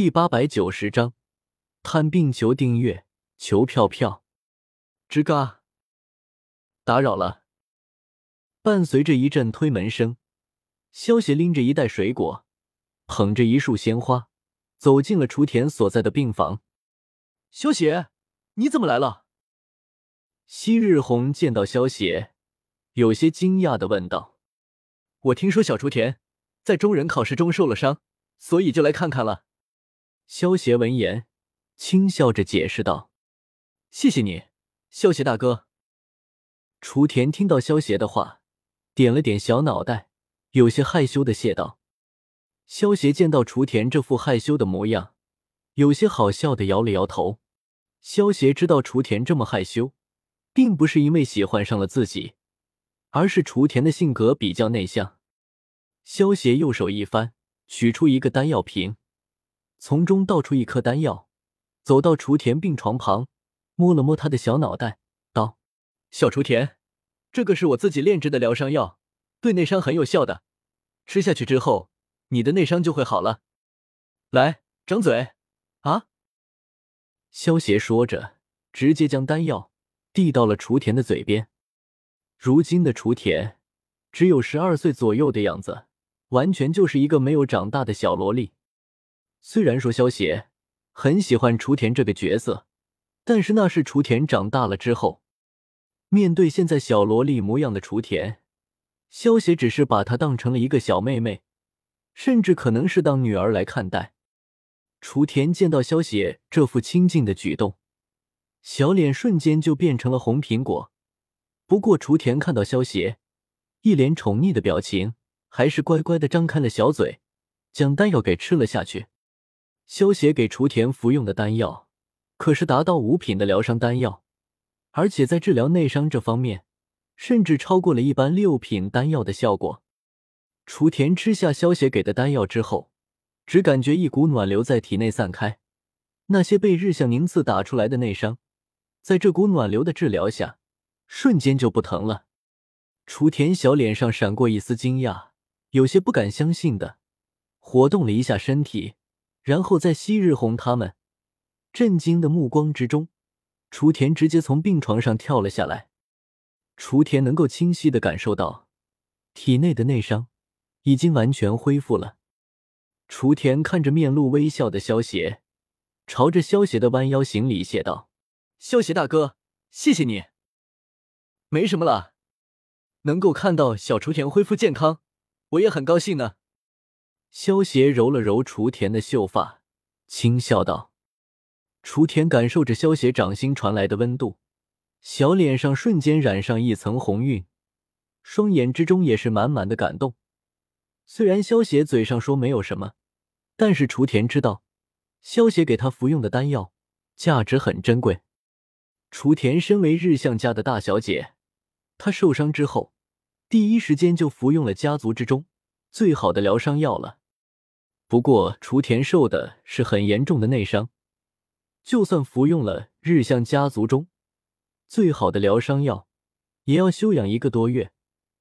第八百九十章，探病求订阅，求票票。吱嘎，打扰了。伴随着一阵推门声，萧邪拎着一袋水果，捧着一束鲜花，走进了雏田所在的病房。萧邪，你怎么来了？昔日红见到萧邪，有些惊讶的问道：“我听说小雏田在中忍考试中受了伤，所以就来看看了。”萧协闻言，轻笑着解释道：“谢谢你，萧协大哥。”雏田听到萧协的话，点了点小脑袋，有些害羞的谢道。萧协见到雏田这副害羞的模样，有些好笑的摇了摇头。萧协知道雏田这么害羞，并不是因为喜欢上了自己，而是雏田的性格比较内向。萧协右手一翻，取出一个丹药瓶。从中倒出一颗丹药，走到雏田病床旁，摸了摸他的小脑袋，道：“小雏田，这个是我自己炼制的疗伤药，对内伤很有效的。吃下去之后，你的内伤就会好了。来，张嘴。”啊！萧协说着，直接将丹药递到了雏田的嘴边。如今的雏田只有十二岁左右的样子，完全就是一个没有长大的小萝莉。虽然说萧协很喜欢雏田这个角色，但是那是雏田长大了之后。面对现在小萝莉模样的雏田，萧协只是把她当成了一个小妹妹，甚至可能是当女儿来看待。雏田见到萧协这副亲近的举动，小脸瞬间就变成了红苹果。不过雏田看到萧协一脸宠溺的表情，还是乖乖的张开了小嘴，将丹药给吃了下去。萧协给雏田服用的丹药，可是达到五品的疗伤丹药，而且在治疗内伤这方面，甚至超过了一般六品丹药的效果。雏田吃下萧协给的丹药之后，只感觉一股暖流在体内散开，那些被日向宁次打出来的内伤，在这股暖流的治疗下，瞬间就不疼了。雏田小脸上闪过一丝惊讶，有些不敢相信的活动了一下身体。然后在昔日红他们震惊的目光之中，雏田直接从病床上跳了下来。雏田能够清晰的感受到体内的内伤已经完全恢复了。雏田看着面露微笑的萧邪，朝着萧邪的弯腰行礼谢道：“萧邪大哥，谢谢你。没什么了，能够看到小雏田恢复健康，我也很高兴呢。”萧协揉了揉雏田的秀发，轻笑道：“雏田感受着萧协掌心传来的温度，小脸上瞬间染上一层红晕，双眼之中也是满满的感动。虽然萧协嘴上说没有什么，但是雏田知道，萧协给他服用的丹药价值很珍贵。雏田身为日向家的大小姐，她受伤之后，第一时间就服用了家族之中。”最好的疗伤药了，不过雏田受的是很严重的内伤，就算服用了日向家族中最好的疗伤药，也要休养一个多月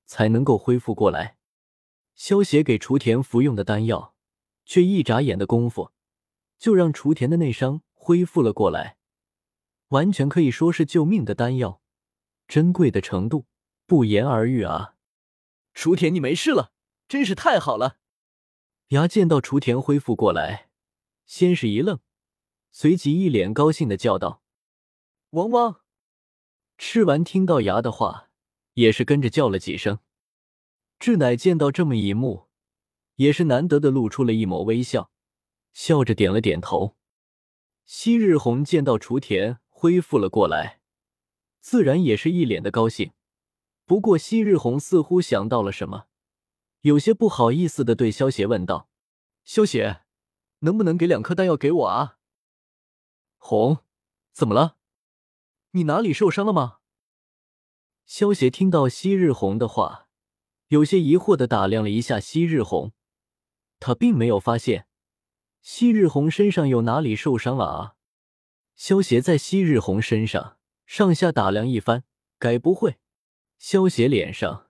才能够恢复过来。萧协给雏田服用的丹药，却一眨眼的功夫就让雏田的内伤恢复了过来，完全可以说是救命的丹药，珍贵的程度不言而喻啊！雏田，你没事了。真是太好了！牙见到雏田恢复过来，先是一愣，随即一脸高兴的叫道：“汪汪！”吃完听到牙的话，也是跟着叫了几声。志乃见到这么一幕，也是难得的露出了一抹微笑，笑着点了点头。昔日红见到雏田恢复了过来，自然也是一脸的高兴。不过昔日红似乎想到了什么。有些不好意思的对萧邪问道：“萧邪，能不能给两颗丹药给我啊？”红，怎么了？你哪里受伤了吗？萧邪听到昔日红的话，有些疑惑的打量了一下昔日红，他并没有发现昔日红身上有哪里受伤了啊。萧邪在昔日红身上上下打量一番，该不会？萧邪脸上。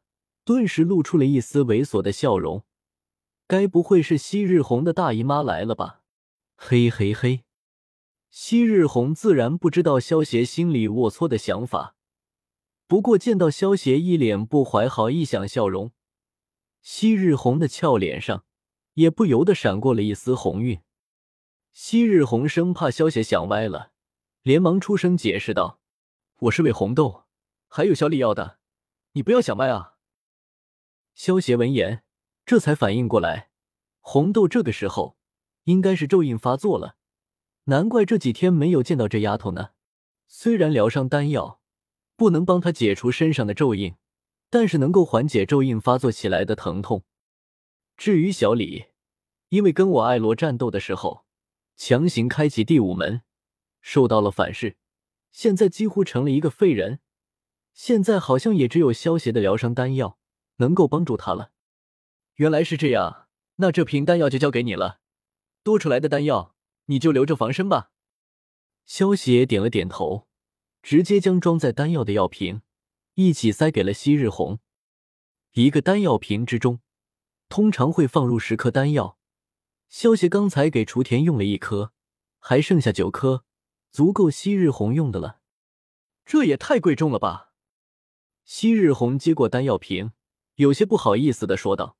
顿时露出了一丝猥琐的笑容，该不会是昔日红的大姨妈来了吧？嘿嘿嘿，昔日红自然不知道萧邪心里龌龊的想法，不过见到萧邪一脸不怀好意想笑容，昔日红的俏脸上也不由得闪过了一丝红晕。昔日红生怕萧邪想歪了，连忙出声解释道：“我是为红豆，还有小李要的，你不要想歪啊。”萧邪闻言，这才反应过来，红豆这个时候应该是咒印发作了，难怪这几天没有见到这丫头呢。虽然疗伤丹药不能帮她解除身上的咒印，但是能够缓解咒印发作起来的疼痛。至于小李，因为跟我艾罗战斗的时候。强行开启第五门，受到了反噬，现在几乎成了一个废人。现在好像也只有消邪的疗伤丹药能够帮助他了。原来是这样，那这瓶丹药就交给你了，多出来的丹药你就留着防身吧。萧邪点了点头，直接将装在丹药的药瓶一起塞给了昔日红。一个丹药瓶之中，通常会放入十颗丹药。萧邪刚才给雏田用了一颗，还剩下九颗，足够昔日红用的了。这也太贵重了吧！昔日红接过丹药瓶，有些不好意思的说道：“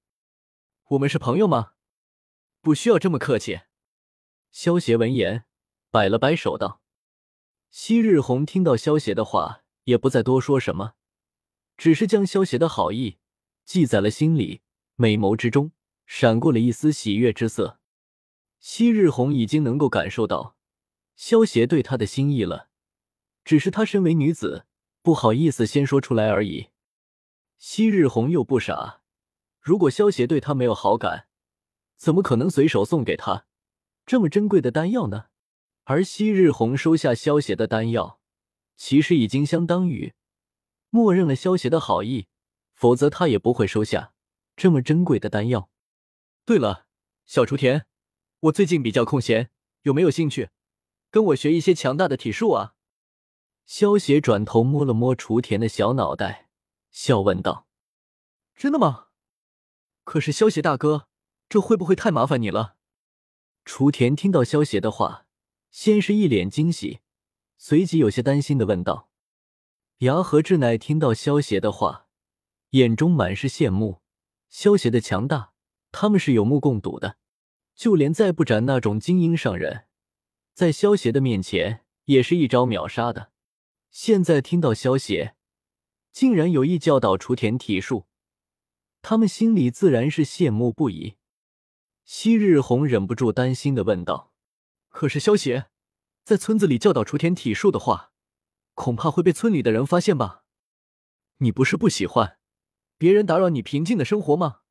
我们是朋友吗？不需要这么客气。”萧邪闻言摆了摆手道：“昔日红听到萧邪的话，也不再多说什么，只是将萧邪的好意记在了心里，美眸之中。”闪过了一丝喜悦之色，昔日红已经能够感受到萧邪对她的心意了，只是她身为女子，不好意思先说出来而已。昔日红又不傻，如果萧邪对她没有好感，怎么可能随手送给她这么珍贵的丹药呢？而昔日红收下萧邪的丹药，其实已经相当于默认了萧邪的好意，否则他也不会收下这么珍贵的丹药。对了，小雏田，我最近比较空闲，有没有兴趣跟我学一些强大的体术啊？萧邪转头摸了摸雏田的小脑袋，笑问道：“真的吗？可是萧邪大哥，这会不会太麻烦你了？”雏田听到萧邪的话，先是一脸惊喜，随即有些担心的问道：“牙和志乃听到萧邪的话，眼中满是羡慕，萧邪的强大。”他们是有目共睹的，就连再不斩那种精英上人，在萧邪的面前也是一招秒杀的。现在听到萧邪竟然有意教导雏田体术，他们心里自然是羡慕不已。昔日红忍不住担心的问道：“可是萧邪在村子里教导雏田体术的话，恐怕会被村里的人发现吧？你不是不喜欢别人打扰你平静的生活吗？”